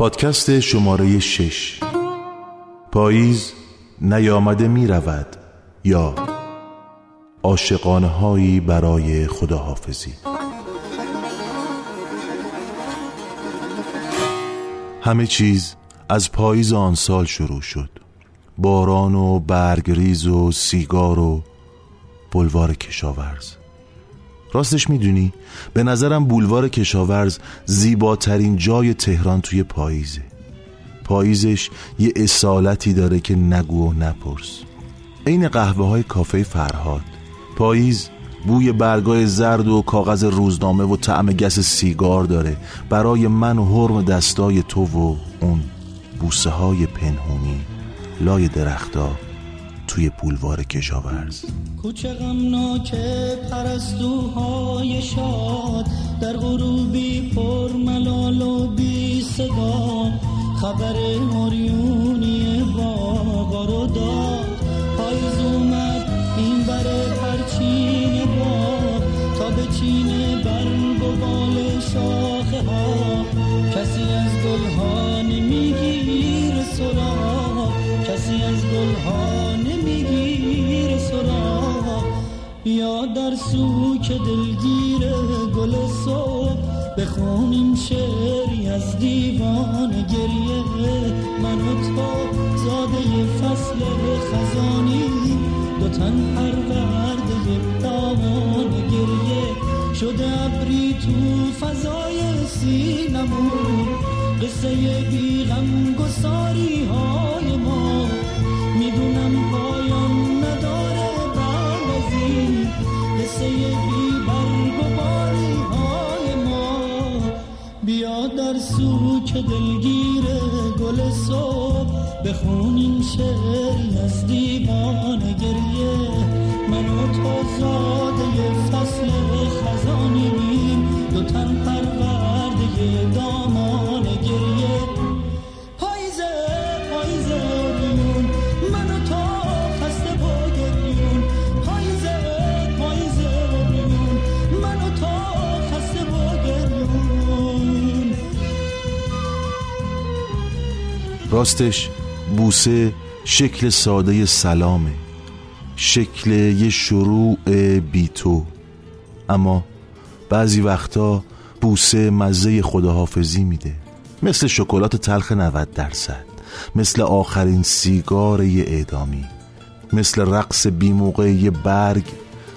پادکست شماره 6 پاییز نیامده می رود یا عاشقانه هایی برای خداحافظی. همه چیز از پاییز آن سال شروع شد. باران و برگریز و سیگار و بلوار کشاورز. راستش می‌دونی؟ به نظرم بولوار کشاورز زیباترین جای تهران توی پاییزه. پاییزش یه اصالتی داره که نگو و نپرس. عین قهوه های کافه فرهاد. پاییز بوی برگای زرد و کاغذ روزنامه و طعم گس سیگار داره. برای من و حرم دستای تو و اون بوسه های پنهونی. لای درختا توی بولوار کشاورز. کوچه غمناک پرستوهای شاد در غروبی پر ملال و بی صدا خبر اوریونی باغا رو داد. پاییز اومد این بره پرچین باغ تا به چین برگ و بال شاخه ها. کسی از گلها نمیگیر سراغ. کسی از گلها بیا در سوک دلگیر گل صبح بخونیم شعری از دیوان گریه. من و تو زاده فصل خزانی دو تن پرورده دامان گریه. شده ابری تو فضای سینمون قصه بی غم گساری های دلگیر گل صبح بخونیم شعری از دیوان راستش بوسه شکل ساده سلامه شکل یه شروع بی تو. اما بعضی وقتا بوسه مزه خداحافظی میده مثل شکلات تلخ 90 درصد مثل آخرین سیگار یه اعدامی مثل رقص بیموقع یه برگ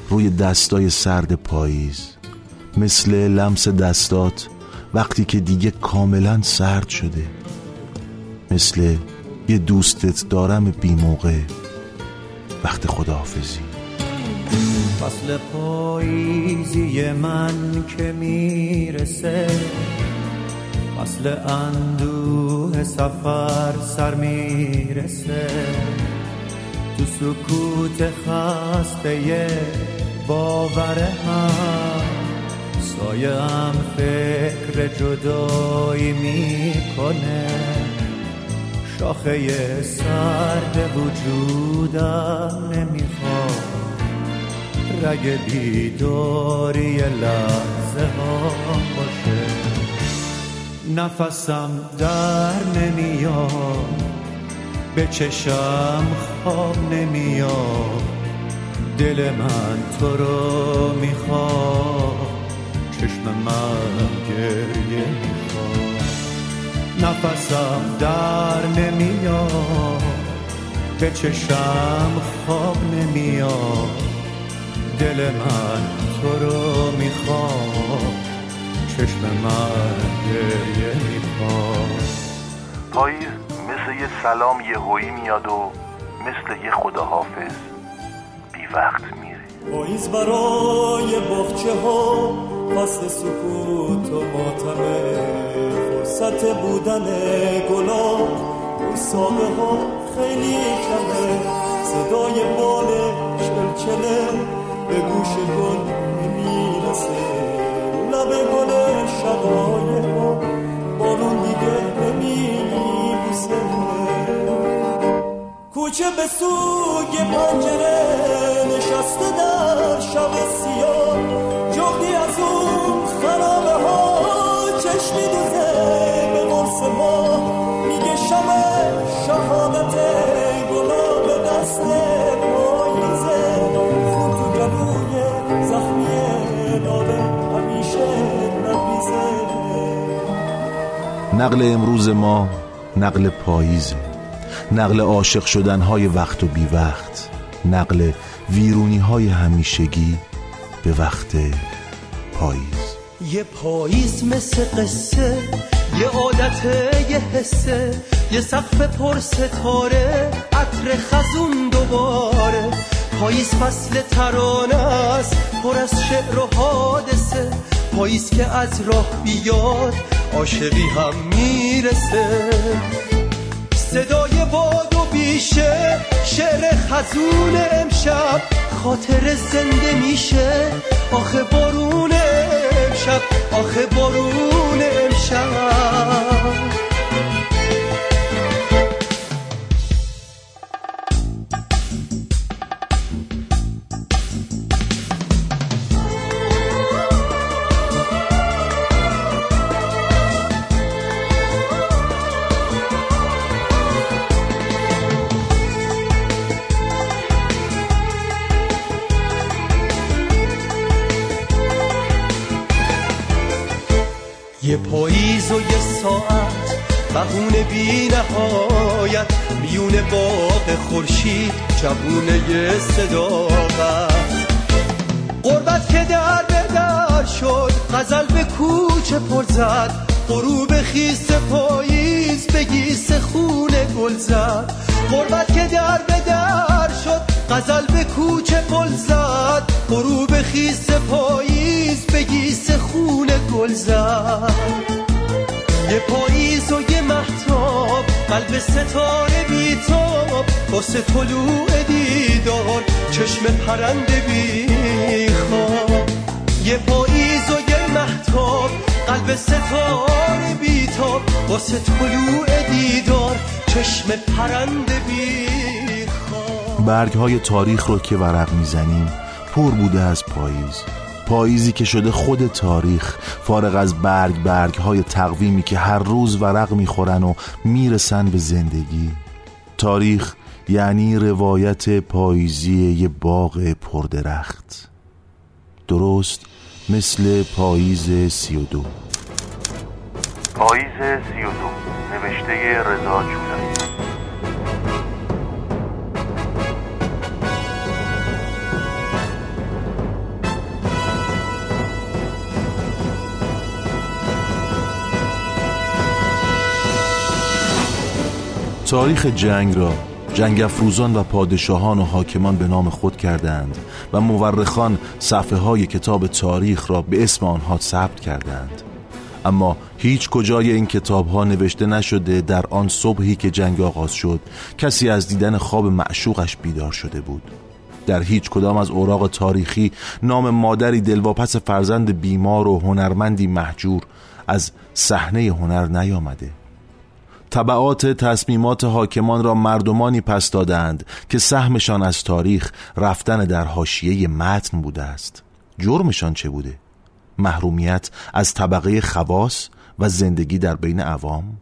روی دستای سرد پاییز مثل لمس دستات وقتی که دیگه کاملا سرد شده. مثل یه دوستت دارم بیموقع وقت خداحافظی. فصل پاییزی من که می‌رسه. فصل اندوه سفر سر می‌رسه. تو سکوت خسته باور هم. سایه هم فکر جدایی می‌کنه. شاخه سرد وجودم نمی‌خواد رگ بیداری لحظه ها باشه. نفسم در نمیاد. به چشم خواب نمیاد. دل من تو رو می‌خواد. چشم من گریه می‌خواد. نفسم در نمیاد. به چشم خواب نمیاد. دل من تو رو می‌خواد. چشم من گریه می‌خواد. پاییز مثل یه سلام یه هویی میاد و مثل یه خداحافظ بی وقت میره. پاییز برای بخچه ها فصل سکوت و ماتمه. فرصت بودن گلا اون ساقه ها خیلی کمه. صدای بال چلچله به گوش گل نمی‌رسه لب گل شبای ما بارون دیگه نمیبوسه. کوچه به سوی پنجره نشسته در شب سیاه. قرص ما میگه شب شهادت گلاب دست پاییزه خون تو جبوی زخمی نابه همیشه نبیزه نقل امروز ما نقل پاییزه نقل عاشق شدن های وقت و بی وقت نقل ویرونی های همیشگی به وقت پاییز. یه پاییز مثل قصه یه عادت یه حسه یه سقف پر ستاره عطر خزون دوباره. پاییز فصل ترانه است پر از شعر و حادثه. پاییز که از راه بیاد عاشقی هم می‌رسه. صدای باد و بیشه شعر خزون امشب. خاطر زنده میشه آخه بارون امشب آخه بارون امشب. ساعت بهون بی نهایت میون باغ خورشید جوونه صداقت. قربت که در به در شد غزل به کوچه پر زد. غروب خیس پاییز به گیس خون گل زد. قربت که در به در شد غزل به کوچه پل زد. غروب خیس پاییز به گیس خون گل زد. یه پاییز و یه محتاب قلب ستاره بیتاب واسه طلوع دیدار چشم پرنده بی خواب. یه پاییز و یه محتاب قلب ستاره بیتاب واسه طلوع دیدار چشم پرنده بی خواب. برگ های تاریخ رو که ورق می‌زنیم پر بوده از پاییز. پاییزی که شده خود تاریخ فارغ از برگ برگ های تقویمی که هر روز ورق می‌خورن و می‌رسن به زندگی. تاریخ یعنی روایت پاییزی یه باغ پردرخت. درست مثل پاییز سی و دو. پاییز سی و دو نوشته رضا تاریخ جنگ را جنگ افروزان و پادشاهان و حاکمان به نام خود کردند و مورخان صفحه های کتاب تاریخ را به اسم آنها ثبت کردند. اما هیچ کجای این کتاب ها نوشته نشده در آن صبحی که جنگ آغاز شد کسی از دیدن خواب معشوقش بیدار شده بود. در هیچ کدام از اوراق تاریخی نام مادری دلواپس فرزند بیمار و هنرمندی محجور از صحنه هنر نیامده. طبعات تصمیمات حاکمان را مردمانی پس دادند که سهمشان از تاریخ رفتن در حاشیه متن بوده است جرمشان چه بوده؟ محرومیت از طبقه خواص و زندگی در بین عوام؟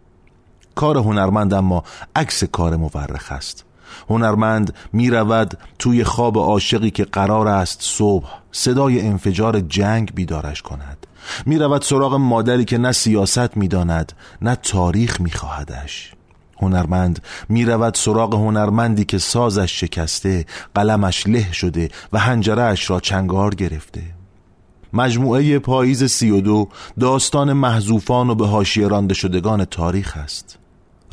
کار هنرمند اما عکس کار مورخ است هنرمند می رود توی خواب عاشقی که قرار است صبح صدای انفجار جنگ بیدارش کند. می رود سراغ مادری که نه سیاست می داند نه تاریخ می خواهدش هنرمند می رود سراغ هنرمندی که سازش شکسته قلمش له شده و هنجرهش را چنگار گرفته. مجموعه پاییز سی و دو داستان محذوفان و به حاشیه رانده شدگان تاریخ است.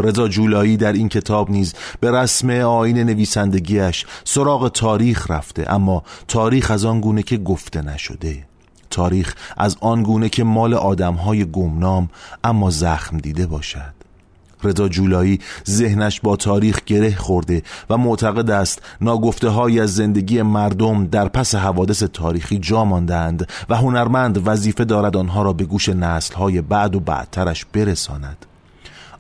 رضا جولایی در این کتاب نیز به رسم آین نویسندگیش سراغ تاریخ رفته اما تاریخ از آن گونه که گفته نشده. تاریخ از آن گونه که مال آدمهای گمنام اما زخم دیده باشد. رضا جولایی ذهنش با تاریخ گره خورده و معتقد است ناگفته های از زندگی مردم در پس حوادث تاریخی جا ماندند و هنرمند وظیفه دارد آنها را به گوش نسل های بعد و بعدترش برساند.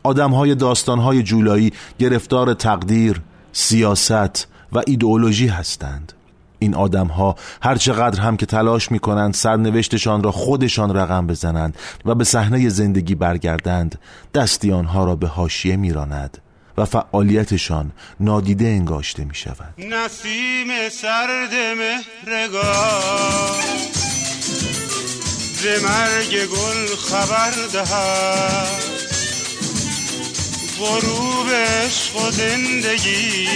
آدم های داستان های جولایی گرفتار تقدیر، سیاست و ایدئولوژی هستند. این آدم ها هر چقدر هم که تلاش می کنند سرنوشتشان را خودشان رقم بزنند و به صحنه زندگی برگردند دستی آنها را به حاشیه میراند و فعالیتشان نادیده انگاشته می شود نسیم سرد مهرگاه ز مرگ گل خبر دهد. غروب و زندگی.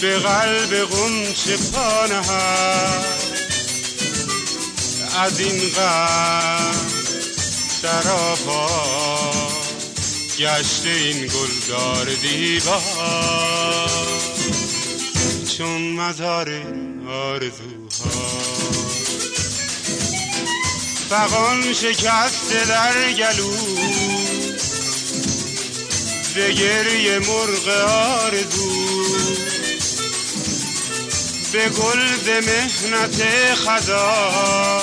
به قلب غنچه پانهد از این غم سراپا گشته این گلدار دیوار چون مزار آرزوها فقان شکسته در گلو ز گریه مرغ آرزو. به گل ز مهنت خدا.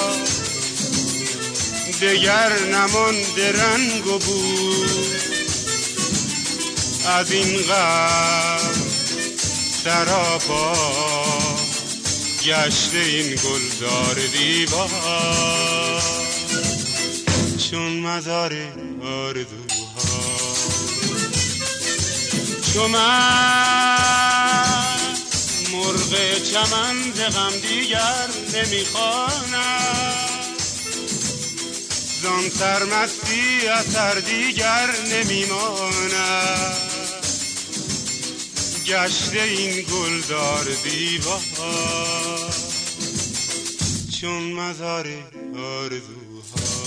دگر نمانده رنگ و بود از این غم سراپا گشته این گلدار دیوار. چون مزار آرزوها چون من مرغ چمن ز غم دیگر نمی‌خوانم زان سرمستی اثر دیگر نمیماند. گشته این گلدار دیوار. چون مزار آرزوها.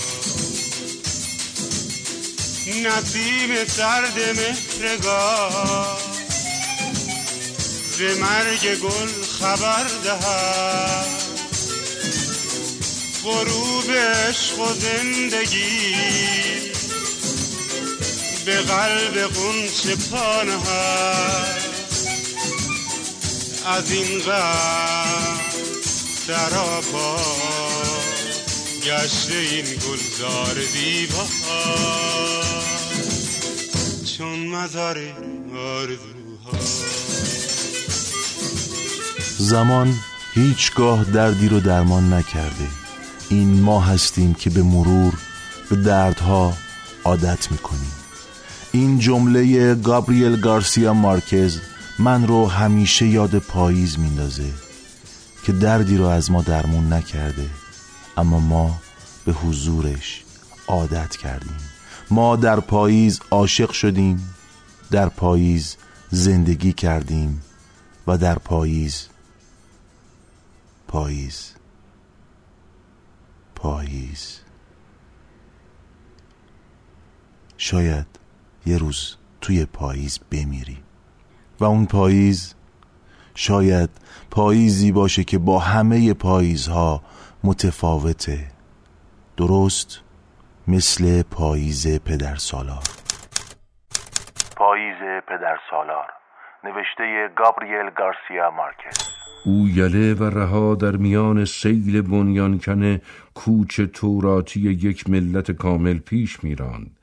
نسیم سرد مهرگاه ز مرگ گل خبر دهد. غروب عشق و زندگی. به قلب قنچه پانهد از این غم سراپا گشته این گلزار چون مزار آرزوها زمان هیچگاه دردی رو درمان نکرده. این ما هستیم که به مرور به دردها عادت می‌کنیم. این جمله گابریل گارسیا مارکز من رو همیشه یاد پاییز میندازه که دردی رو از ما درمون نکرده. اما ما به حضورش عادت کردیم. ما در پاییز عاشق شدیم. در پاییز زندگی کردیم و در پاییز پاییز. پاییز. شاید یه روز توی پاییز بمیری. و اون پاییز شاید پاییزی باشه که با همه پاییزها متفاوته. درست مثل پاییز پدر سالار. پاییز پدر سالار نوشته گابریل گارسیا مارکز. او یله و رها در میان سیل بنیانکن کوچ توراتی یک ملت کامل پیش میراند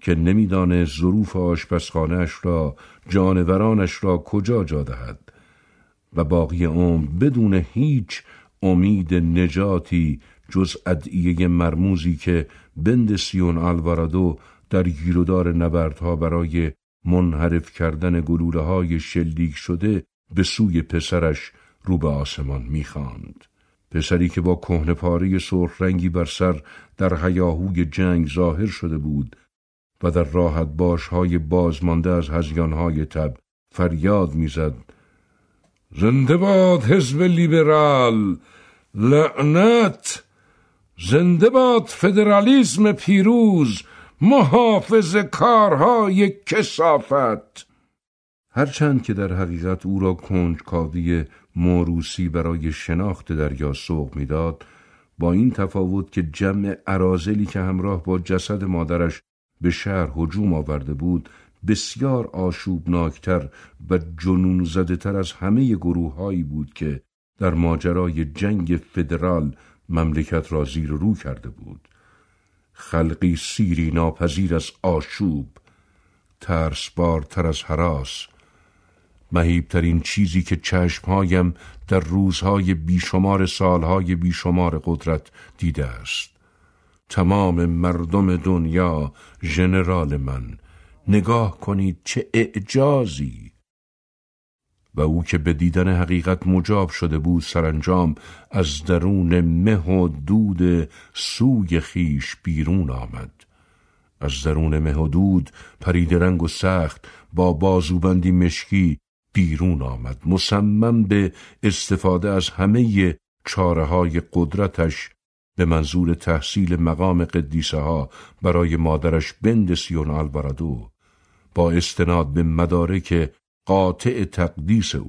که نمیدانه ظروف آشپزخانهاش را جانورانش را کجا جا دهد و باقی عمر بدون هیچ امید نجاتی جز ادعیه مرموزی که بند سیون آلوارادو در گیرودار نبردها برای منحرف کردن گلوله های شلیک شده به سوی پسرش رو به آسمان می‌خواند. پسری که با کهنه پاره سرخ رنگی بر سر در هیاهوی جنگ ظاهر شده بود و در راحت باش های بازمانده از هزیان تب فریاد می‌زد. زنده باد حزب لیبرال! لعنت! زنده باد فدرالیسم پیروز! محافظ کارهای کسافت هرچند که در حقیقت او را کنجکاوی موروسی برای شناخت دریا سوق می‌داد با این تفاوت که جمع عرازلی که همراه با جسد مادرش به شهر هجوم آورده بود بسیار آشوبناکتر و جنون زده تر از همه گروه هایی بود که در ماجرای جنگ فدرال مملکت را زیر رو کرده بود. خلقی سیری ناپذیر از آشوب ترسبارتر از حراس. مهیبترین چیزی که چشمهایم در روزهای بیشمار سالهای بیشمار قدرت دیده است. تمام مردم دنیا ژنرال من نگاه کنید چه اعجازی و او که به دیدن حقیقت مجاب شده بود سرانجام از درون مه و دود سوی خیش بیرون آمد. از درون مه و دود پرید رنگ و سخت با بازوبندی مشکی بیرون آمد. مصمم به استفاده از همه چاره های قدرتش به منظور تحصیل مقام قدیسه ها برای مادرش بند سیون آلوارادو با استناد به مدارک قاطع تقدیس او.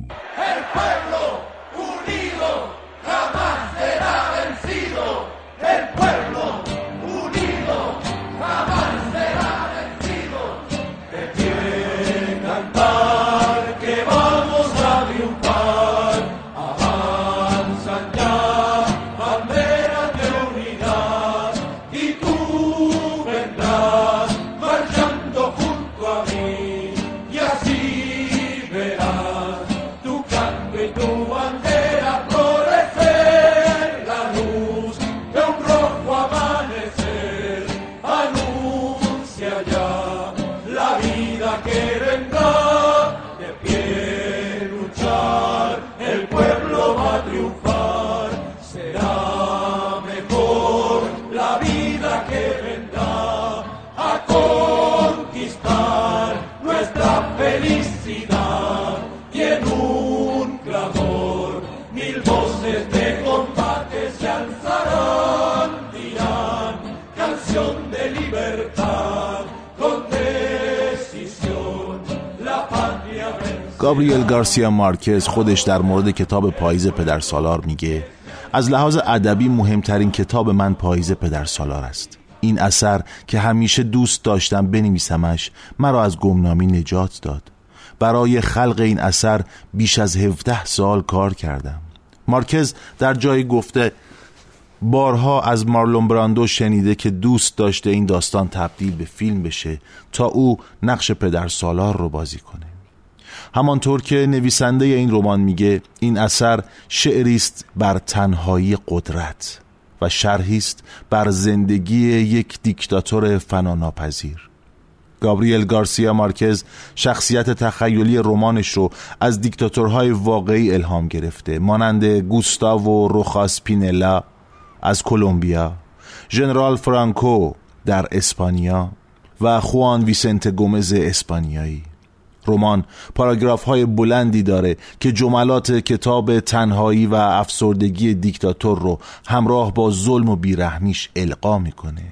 گابریل گارسیا مارکز خودش در مورد کتاب پاییز پدر سالار میگه از لحاظ ادبی مهمترین کتاب من پاییز پدر سالار است. این اثر که همیشه دوست داشتم بنویسمش مرا از گمنامی نجات داد. برای خلق این اثر بیش از 17 سال کار کردم. مارکز در جایی گفته بارها از مارلون براندو شنیده که دوست داشته این داستان تبدیل به فیلم بشه تا او نقش پدر سالار رو بازی کنه. همانطور که نویسنده این رمان میگه این اثر شعری است بر تنهایی قدرت و شرحی است بر زندگی یک دیکتاتور فناناپذیر. گابریل گارسیا مارکز شخصیت تخیلی رمانش رو از دیکتاتورهای واقعی الهام گرفته. مانند گوستاو روخاس پینلا از کلمبیا ژنرال فرانکو در اسپانیا و خوان ویسنت گومز اسپانیایی. رمان پاراگراف های بلندی داره که جملات کتاب تنهایی و افسردگی دیکتاتور رو همراه با ظلم و بیرحمیش القا می‌کنه.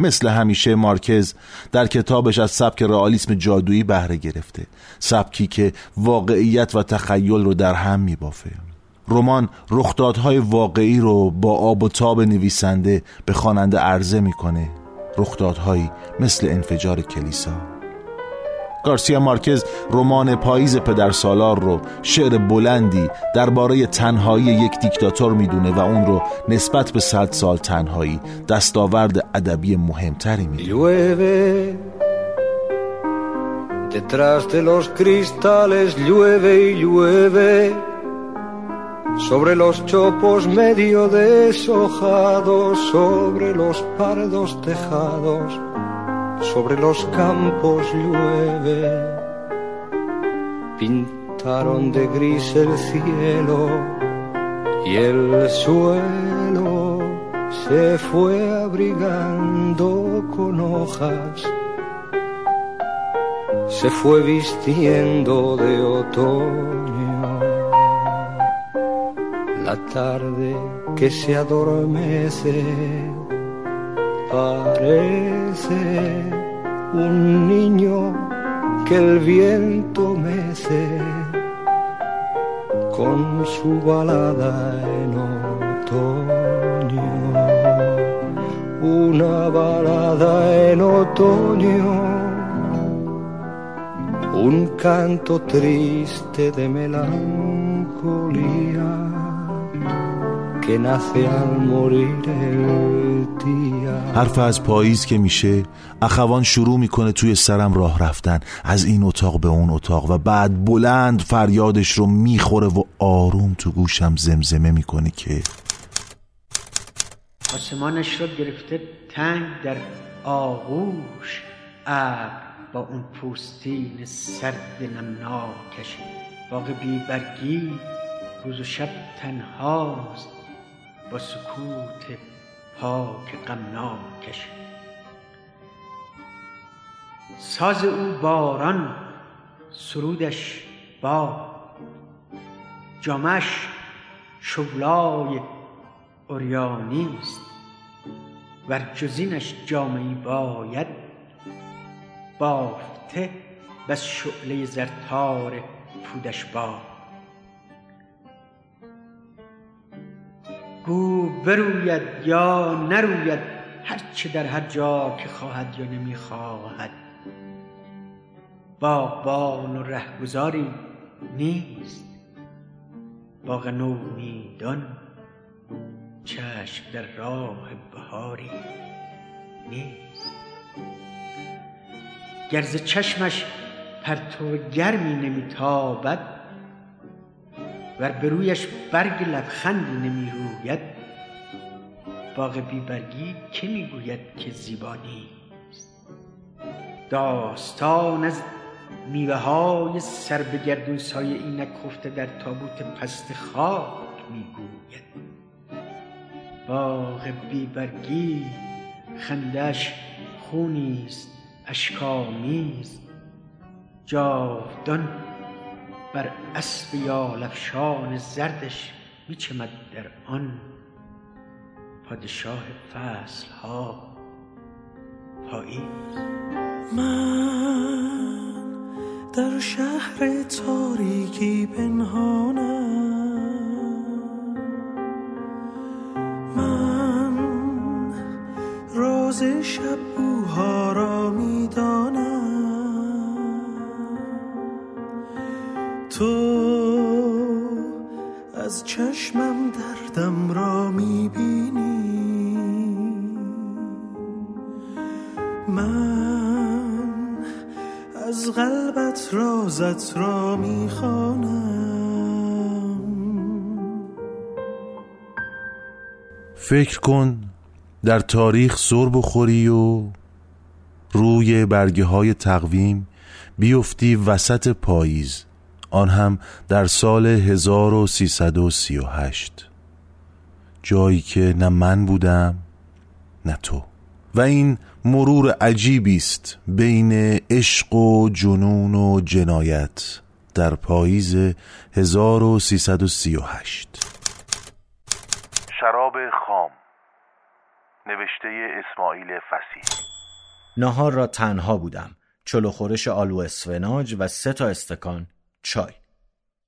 مثل همیشه مارکز در کتابش از سبک رئالیسم جادویی بهره گرفته سبکی که واقعیت و تخیل رو در هم میبافه. رمان رخدادهای واقعی رو با آب و تاب نویسنده به خواننده عرضه می‌کنه رخدادهایی مثل انفجار کلیسا. گارسیا مارکز رمان پاییز پدر سالار رو شعر بلندی درباره تنهایی یک دیکتاتور می‌دونه و اون رو نسبت به صد سال تنهایی دستاورد ادبی مهمتری می‌دونه. Detrás de los cristales llueve y llueve. Sobre los chopos medio deshojados, sobre los pardos tejados. Sobre los campos llueve, pintaron de gris el cielo y el suelo se fue abrigando con hojas, se fue vistiendo de otoño. La tarde que se adormece parece un niño que el viento mece con su balada en otoño. Una balada en otoño, un canto triste de melancolía que nace al morir el día. حرف از پاییز که میشه اخوان شروع می‌کنه توی سرم راه رفتن. از این اتاق به اون اتاق و بعد بلند فریادش رو می‌خوره و آروم تو گوشم زمزمه می‌کنه که آسمانش را گرفته تنگ در آغوش ابر با اون پوستین سرد نمناکش. باغ بی برگی روز و شب تنهاست. با سکوت پاک غمناکش. ساز او باران سرودش با. جامش شغلای اوریانی است. ور جزینش جامعی باید بافته بس شعله زرتار پودش با. گو بروید یا نروید هرچه در هر جا که خواهد یا نمی‌خواهد. باغبان و رهگذاری نیست باغ نومیدان چشم در راه بهاری نیست. گر ز چشمش پرتو گرمی نمیتابد ور به رویش برگ لبخندی نمی‌روید باغ بیبرگی که می‌گوید که زیبا نیست. داستان از میوه های سر به گردون سایه اینک خفته در تابوت پست خاک می‌گوید. باغ بیبرگی خندش خونی است اشکامیز جاودان بر اسب یالفشان زردش میچمد در آن پادشاه فصل ها پاییز. من در شهر تاریکی پنهانم. من راز شب بوها را چشمم دردم را می‌بینی. من از قلبت رازت را می‌خوانم. فکر کن در تاریخ سر بخوری و روی برگه های تقویم بیفتی وسط پاییز. آن هم در سال 1338 جایی که نه من بودم نه تو. و این مرور عجیبی است بین عشق و جنون و جنایت در پاییز 1338 شراب خام نوشته اسماعیل فسی نهار را تنها بودم. چلو خورش آلو اسفناج و سه تا استکان. چای.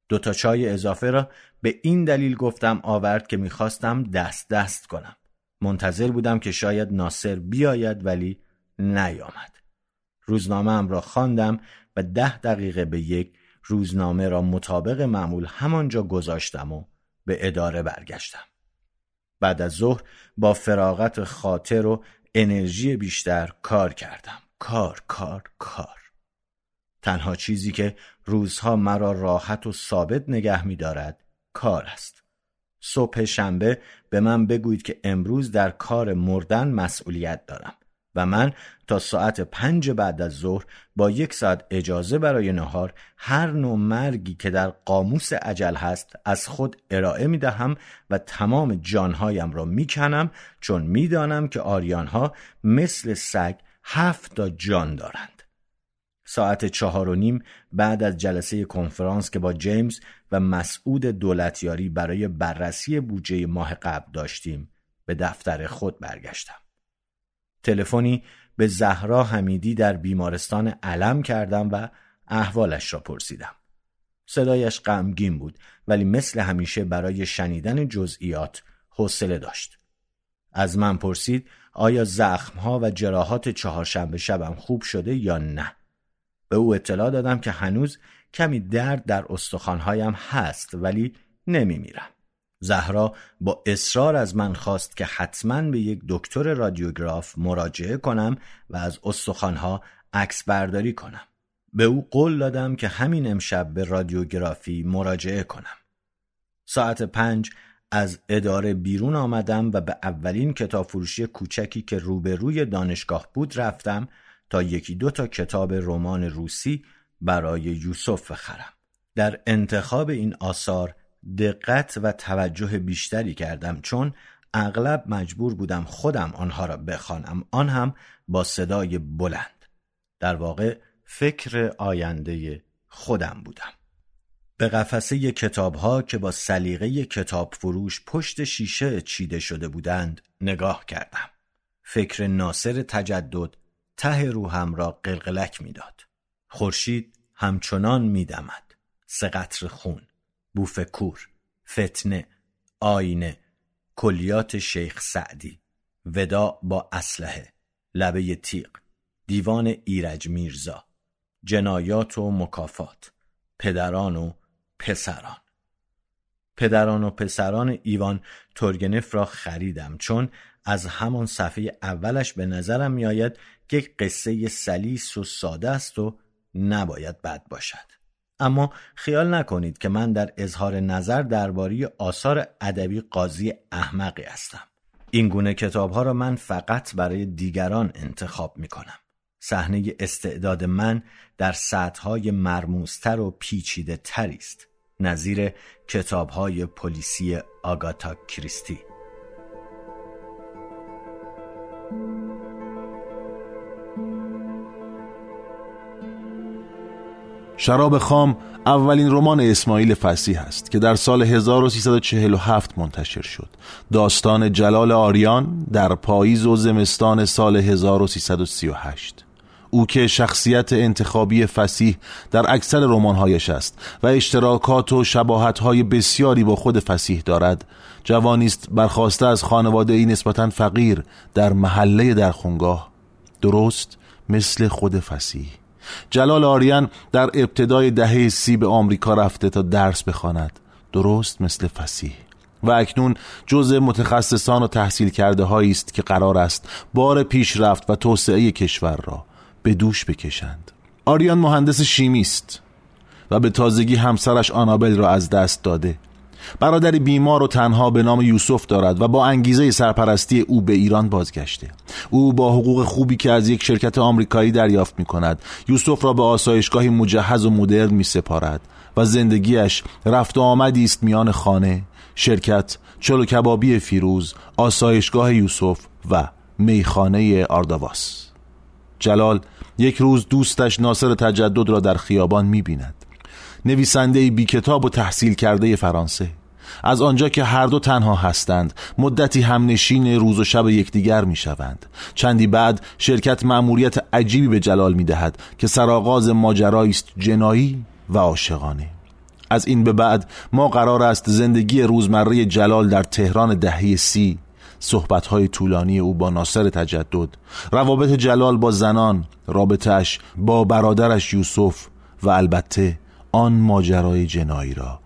دو تا چای اضافه را به این دلیل گفتم آورد که می‌خواستم دست دست کنم. منتظر بودم که شاید ناصر بیاید ولی نیامد. روزنامه را خواندم و ده دقیقه به یک روزنامه را مطابق معمول همانجا گذاشتم و به اداره برگشتم. بعد از ظهر با فراغت خاطر و انرژی بیشتر کار کردم. کار کار کار. تنها چیزی که روزها مرا راحت و ثابت نگه می دارد کار است صبح شنبه به من بگویید که امروز در کار مردن مسئولیت دارم و من تا ساعت پنج بعد از ظهر با یک ساعت اجازه برای نهار هر نوع مرگی که در قاموس عجل هست از خود ارائه می دهم و تمام جانهایم را می کنم چون می دانم که آریانها مثل سگ هفت تا جان دارند. ساعت چهار و نیم بعد از جلسه کنفرانس که با جیمز و مسعود دولتیاری برای بررسی بودجه ماه قبل داشتیم به دفتر خود برگشتم. تلفنی به زهرا حمیدی در بیمارستان علم کردم و احوالش را پرسیدم. صدایش غمگین بود ولی مثل همیشه برای شنیدن جزئیات حوصله داشت. از من پرسید آیا زخمها و جراحات چهارشنبه شبم خوب شده یا نه؟ به او اطلاع دادم که هنوز کمی درد در استخوانهایم هست ولی نمی میرم. زهرا با اصرار از من خواست که حتما به یک دکتر رادیوگراف مراجعه کنم و از استخوانها عکس برداری کنم. به او قول دادم که همین امشب به رادیوگرافی مراجعه کنم. ساعت پنج از اداره بیرون آمدم و به اولین کتاب فروشی کوچکی که روبروی دانشگاه بود رفتم تا یکی دو تا کتاب رمان روسی برای یوسف بخرم. در انتخاب این آثار دقت و توجه بیشتری کردم چون اغلب مجبور بودم خودم آنها را بخوانم. آن هم با صدای بلند. در واقع فکر آینده خودم بودم. به قفسه کتاب ها که با سلیقه کتاب فروش پشت شیشه چیده شده بودند نگاه کردم. فکر ناصر تجدد ته روحم را قلقلک می‌داد. خورشید همچنان میدمد. سه قطر خون بوفکور فتنه آینه کلیات شیخ سعدی. ودا با اسلحه لبه تیغ دیوان ایرج میرزا جنایات و مکافات پدران و پسران. پدران و پسران ایوان تورگنف را خریدم چون از همان صفحه اولش به نظرم میآید که قصه سلیس و ساده است و نباید بد باشد. اما خیال نکنید که من در اظهار نظر درباره آثار ادبی قاضی احمقی هستم. این گونه کتاب ها را من فقط برای دیگران انتخاب می کنم صحنه استعداد من در سطح های مرموزتر و پیچیده تری است. نظیر کتاب های پلیسی آگاتا کریستی. شراب خام اولین رمان اسماعیل فسیح است که در سال 1347 منتشر شد. داستان جلال آریان در پاییز و زمستان سال 1338 او که شخصیت انتخابی فسیح در اکثر رمانهایش است و اشتراکات و شباهتهای بسیاری با خود فسیح دارد جوانی است برخواسته از خانواده ای نسبتا فقیر در محله در خونگاه درست مثل خود فسیح جلال آریان در ابتدای دهه سی به آمریکا رفته تا درس بخواند. درست مثل فسیح و اکنون جزء متخصصان و تحصیل کرده است که قرار است بار پیشرفت و توسعه کشور را به دوش بکشند. آریان مهندس شیمی است و به تازگی همسرش آنابل را از دست داده. برادری بیمار و تنها به نام یوسف دارد و با انگیزه سرپرستی او به ایران بازگشته. او با حقوق خوبی که از یک شرکت آمریکایی دریافت می کند یوسف را به آسایشگاهی مجهز و مدرن می سپارد و زندگیش رفت و آمدی است میان خانه شرکت چلو کبابی فیروز آسایشگاه یوسف و میخانه آردواس. جلال یک روز دوستش ناصر تجدد را در خیابان می بیند نویسنده بی کتاب و تحصیل کرده فرانسه. از آنجا که هر دو تنها هستند مدتی همنشین روز و شب یکدیگر می شوند چندی بعد شرکت مأموریت عجیبی به جلال می دهد که سرآغاز ماجرایی است جنایی و عاشقانه. از این به بعد ما قرار است زندگی روزمره جلال در تهران دهه سی صحبتهای طولانی او با ناصر تجدد روابط جلال با زنان رابطش با برادرش یوسف و البته آن ماجرای جنایی را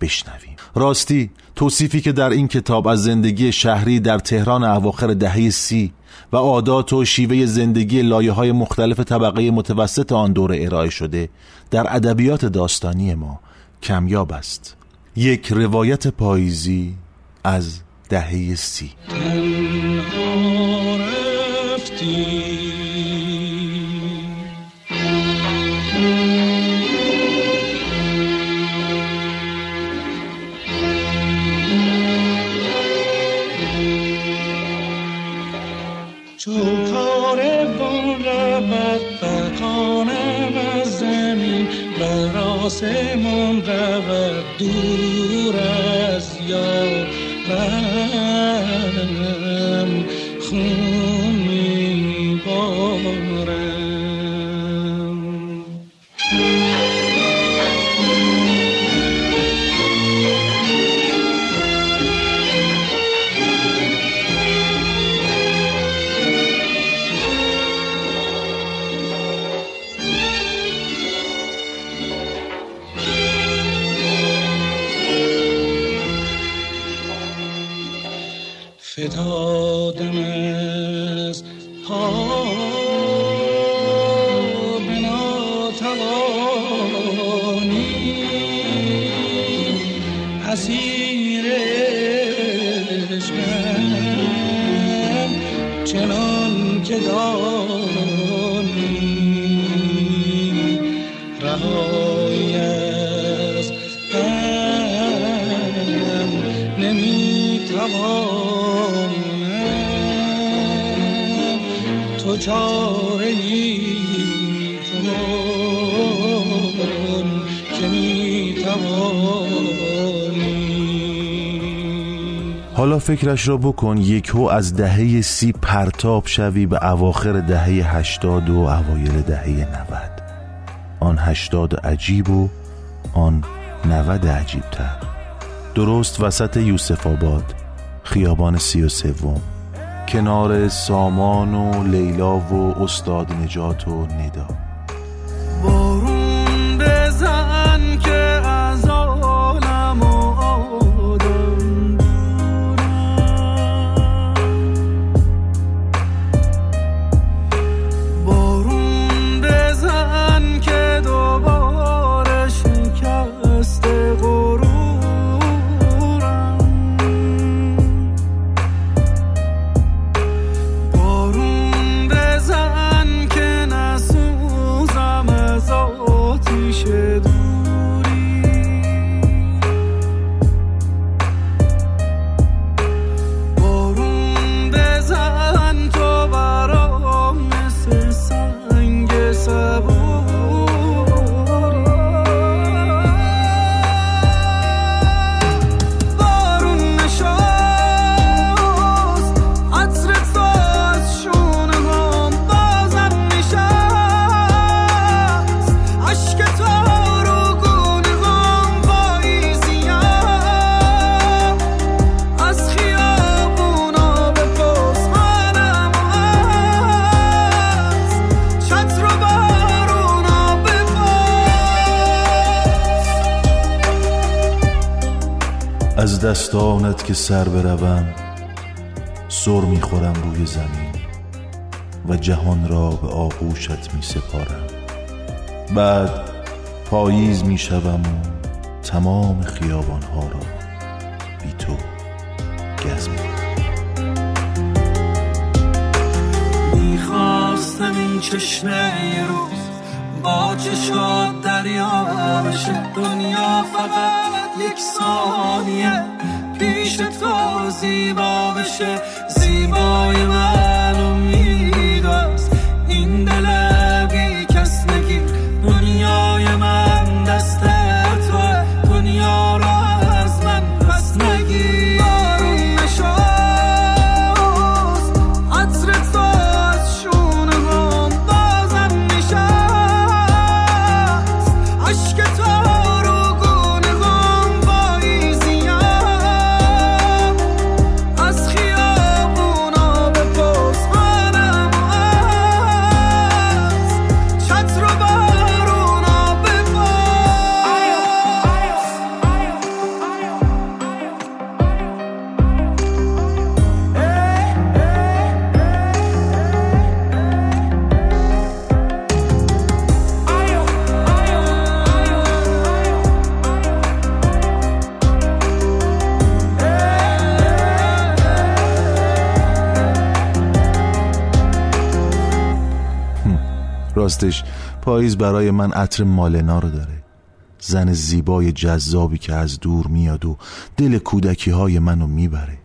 بشنویم. راستی توصیفی که در این کتاب از زندگی شهری در تهران اواخر دهه سی و عادات و شیوه زندگی لایه های مختلف طبقه متوسط آن دوره ارائه شده در ادبیات داستانی ما کمیاب است. یک روایت پاییزی از دهه سی. آسمان رود دور از یارم خون see حالا فکرش را بکن یکو از دهه سی پرتاب شوی به اواخر دهه هشتاد و اوایل دهه نود. آن هشتاد عجیب و آن نود عجیب تر درست وسط یوسف آباد خیابان سی و سوم. کنار سامان و لیلا و استاد نجات و ندا. که سر بروم سر می‌خورم روی زمین و جهان را به آغوشت می سپارم بعد پاییز می شوم و تمام خیابان ها را بی تو گز می می‌خواستم این چشمه روز با چشات دریا بشه. دنیا فقط یک ثانیه. پیش تو زیبا بشه. راستش پاییز برای من عطر مالنا رو داره. زن زیبای جذابی که از دور میاد و دل کودکی های منو می‌بره.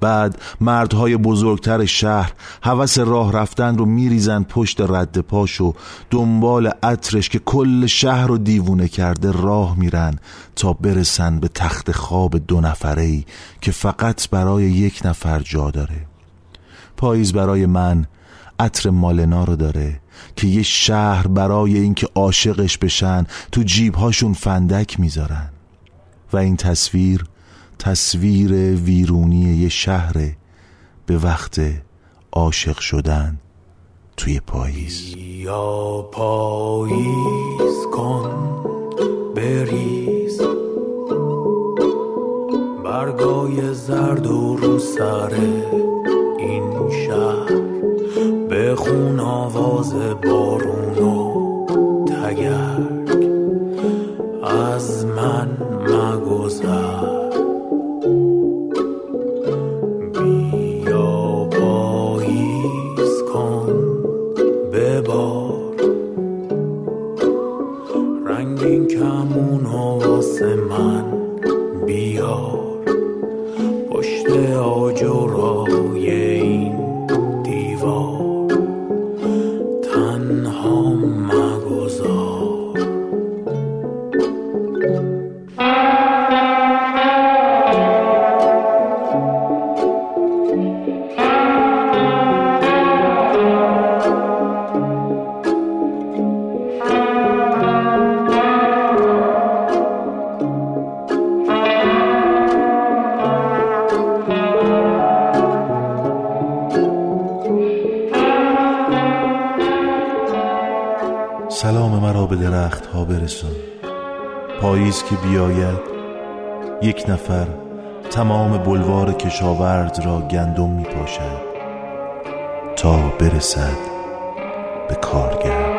بعد مردهای بزرگتر شهر هوس راه رفتن رو میریزن پشت رد پاش و دنبال عطرش که کل شهر رو دیوونه کرده راه میرن تا برسن به تخت خواب دو نفره ای که فقط برای یک نفر جا داره. پاییز برای من عطر مالنا رو داره که یه شهر برای اینکه عاشقش بشن تو جیبهاشون فندک می‌ذارن. و این تصویر تصویر ویرونی یه شهره به وقت عاشق شدن توی پاییز. یا پاییز کن بریز. برگای زرد و رو سر از خون آواز بارون. پاییز که بیاید یک نفر تمام بلوار کشاورز را گندم می پاشد تا برسد به کارگر.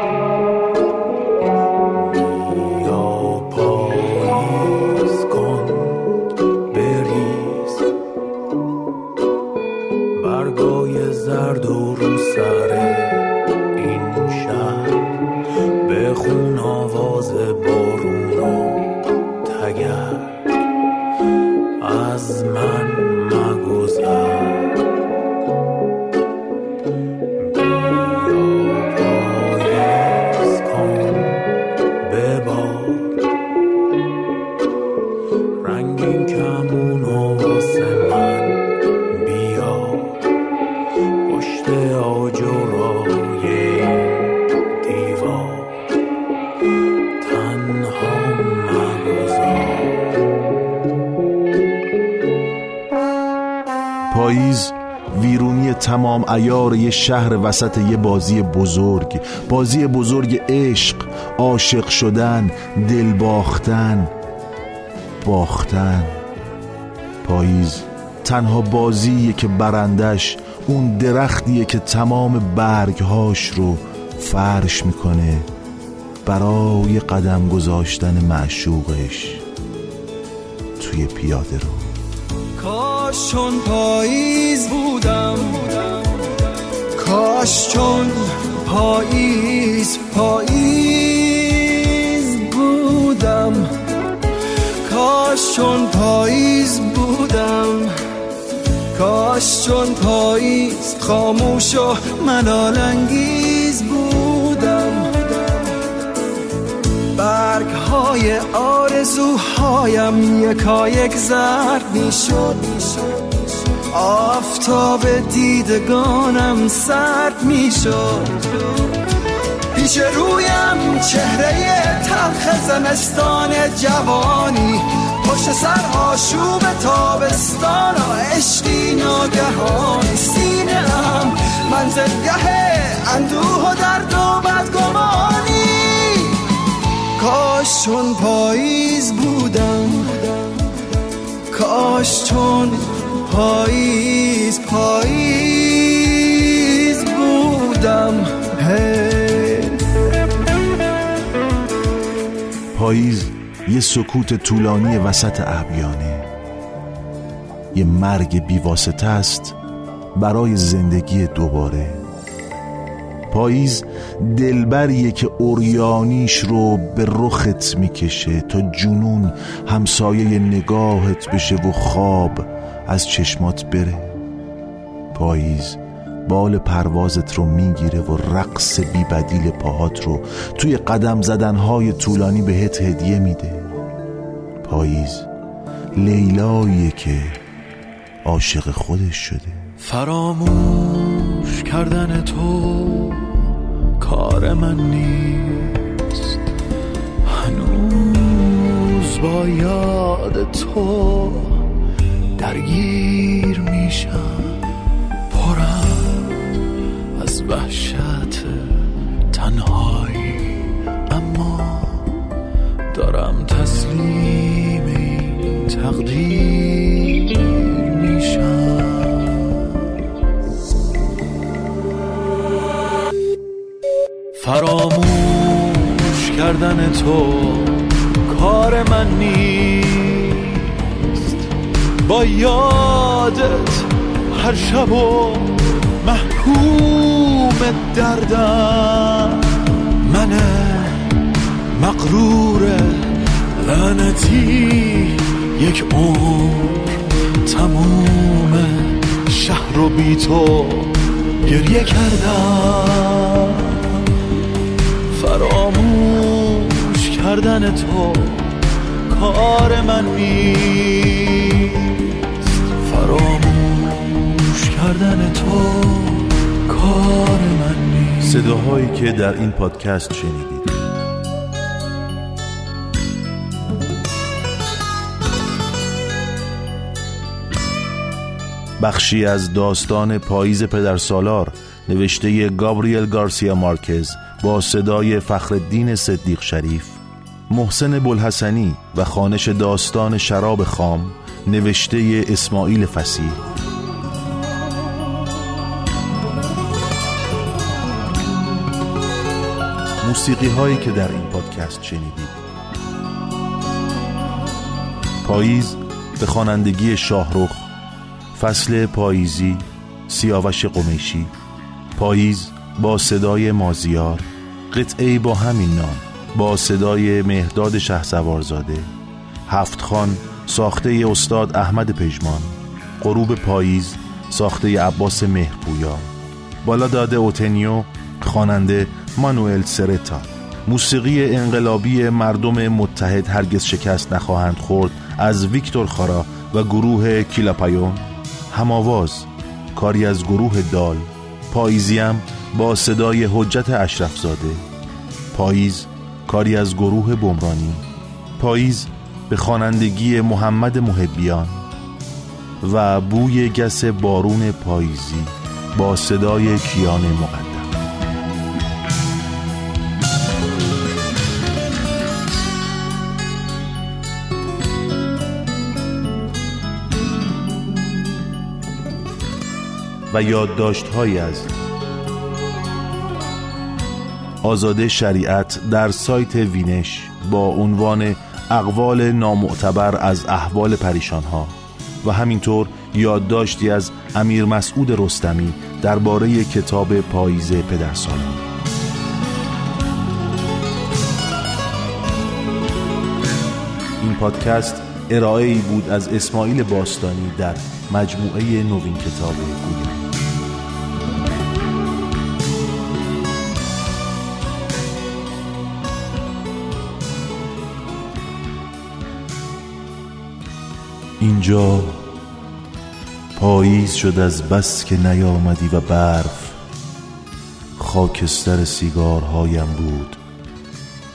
ایار یه شهر وسط یه بازی بزرگ بازی بزرگ عشق عاشق شدن دل باختن باختن. پاییز تنها بازیه که برندش اون درختیه که تمام برگهاش رو فرش می‌کنه برای قدم گذاشتن معشوقش توی پیاده رو. کاش چون پاییز بودم کاش چون پاییز پاییز بودم. کاش چون پاییز بودم. کاش چون پاییز خاموش و ملال انگیز بودم. برگ های آرزوهایم یکایک زرد می شد آفتاب دیدگانم سرد می شد پیش رویم چهره تلخ زمستان جوانی. پشت سر آشوب تابستان و عشقی ناگهانی. سینه ام منزلگه اندوه و درد و بدگمانی. کاش چون پاییز بودم کاش چون پاییز پاییز بودم هی. پاییز یه سکوت طولانی وسط ابیانه یه مرگ بیواسطه است برای زندگی دوباره. پاییز دلبریه که اوریانیش رو به رخت می‌کشه تا جنون همسایه نگاهت بشه و خواب. از چشمات بره. پاییز بال پروازت رو می‌گیره و رقص بیبدیل پاهات رو توی قدم زدنهای طولانی بهت هدیه میده. پاییز لیلاییه که عاشق خودش شده. فراموش کردن تو کار من نیست. هنوز با یاد تو درگیر میشم. پرم از وحشت تنهایی. اما دارم تسلیم تقدیر میشم. فراموش کردن تو کار من نیست. با یادت هر شب و محکوم دردم. منه مقرور لعنتی یک عمر تموم شهر و بی تو گریه کردم. فراموش کردن تو کار من نیست. فراموش کردن تو کار من نیست. صداهایی که در این پادکست شنیدید. بخشی از داستان پاییز پدر سالار نوشته گابریل گارسیا مارکز با صدای فخرالدین صدیق شریف. محسن بلحسنی و خانش داستان شراب خام نوشته اسماعیل فسیح موسیقی هایی که در این پادکست شنیدید. پاییز به خوانندگی شاهرخ فصل پاییزی سیاوش قمیشی. پاییز با صدای مازیار قطعه با همین نام با صدای مهداد شه سوارزاده هفت خان ساخته استاد احمد پژمان. غروب پاییز ساخته عباس مهرپویا. بالا داده اوتنیو خواننده مانوئل سرتا. موسیقی انقلابی مردم متحد هرگز شکست نخواهند خورد از ویکتور خارا و گروه کیلاپایون. هماواز کاری از گروه دال. پاییزیم با صدای حجت اشرفزاده. پاییز کاری از گروه بمرانی. پاییز به خوانندگی محمد محبیان و بوی گس بارون پاییزی با صدای کیان مقدم. و یادداشتهایی از آزاده شریعت در سایت وینش با عنوان اقوال نامعتبر از احوال پریشان ها و همینطور یادداشتی از امیر مسعود رستمی درباره کتاب پاییز پدرسالار این پادکست ارائه ای بود از اسماعیل باستانی در مجموعه نوین کتاب گویا اینجا پاییز شد از بس که نیامدی و برف خاکستر سیگارهایم بود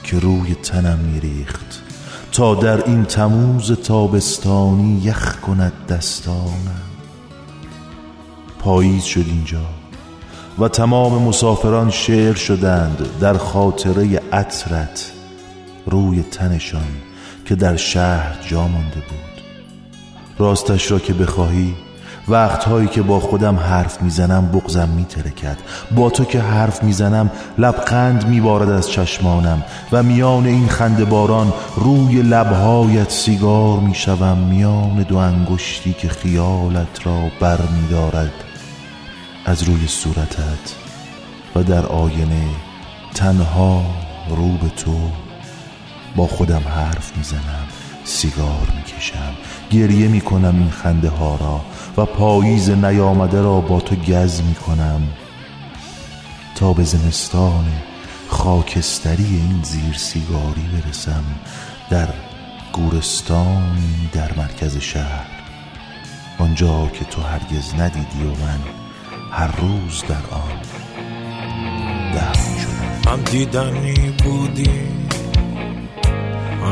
که روی تنم میریخت. تا در این تموز تابستانی یخ کند دستانم. پاییز شد اینجا و تمام مسافران شعر شدند در خاطره عطرت روی تنشان که در شهر جا مانده بود. راستش را که بخواهی وقتهایی که با خودم حرف می‌زنم بغزم میترکد. با تو که حرف می‌زنم لبخند میبارد از چشمانم و میان این خنده باران روی لبهایت سیگار می‌شوم. میان دو انگشتی که خیالت را بر میدارد از روی صورتت و در آینه تنها رو به تو با خودم حرف می‌زنم سیگار می‌کشم گریه می‌کنم این خنده ها را و پاییز نیامده را با تو گز می‌کنم. تا به زمستان خاکستری این زیر سیگاری برسم در گورستانی در مرکز شهر. آنجا که تو هرگز ندیدی و من هر روز در آن دفن شدم. هم دیدنی بودی.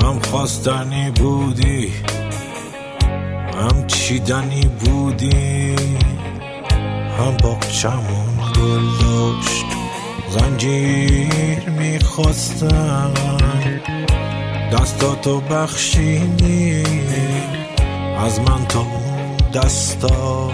هم خواستنی بودی هم چیدنی بودی هم باقچمون گل داشت زنجیر می‌خواستم دستاتو بخشیدی از من تا اون دستا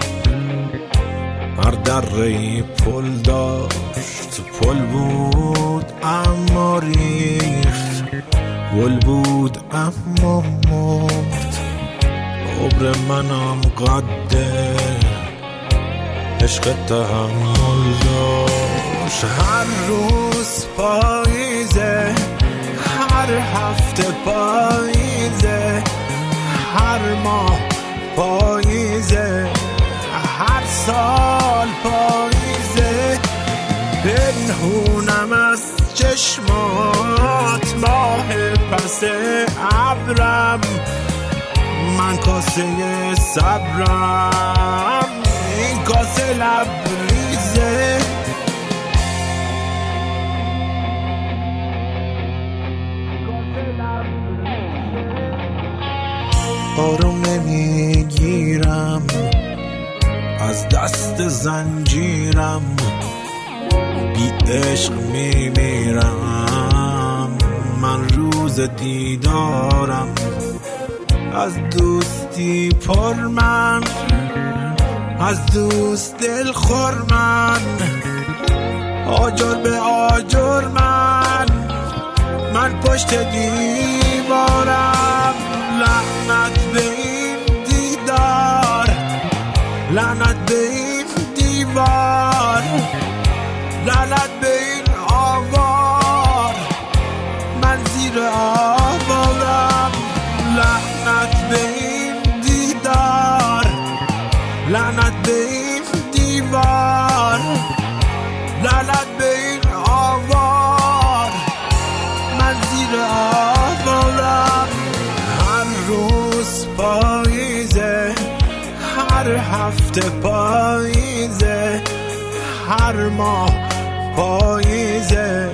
هر دره پل داشت پل بود اما ریخت. گل بود اما مرد. عبر منم قده. عشق تحمل داشت. هر روز پاییزه هر هفته پاییزه هر ماه پاییزه هر سال پاییزه. پنهونم از چشمات ماه پس ابرم. من کاسه صبرم. این کاسه لبریزه. آروم نمی‌گیرم. از دست زنجیرم. عشق میمیرم. من روز دیدارم. از دوستی پر من. از دوست دل خور من. آجر به آجر من. من پشت دیوارم. لعنت به این دیدار. لعنت به این دیوار. ماه پاییزه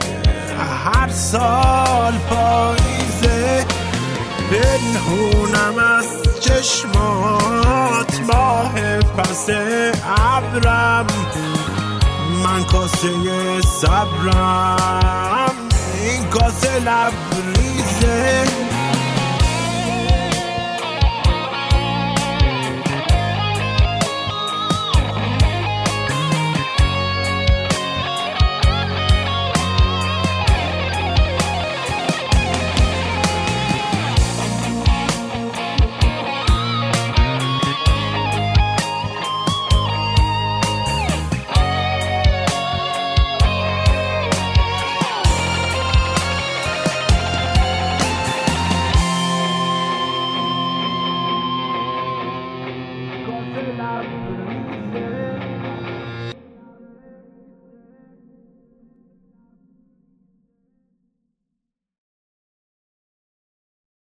هر سال پاییزه پنهونم از چشمات ماه پس ابرم من کاسه صبرم این کاسه لبریزه.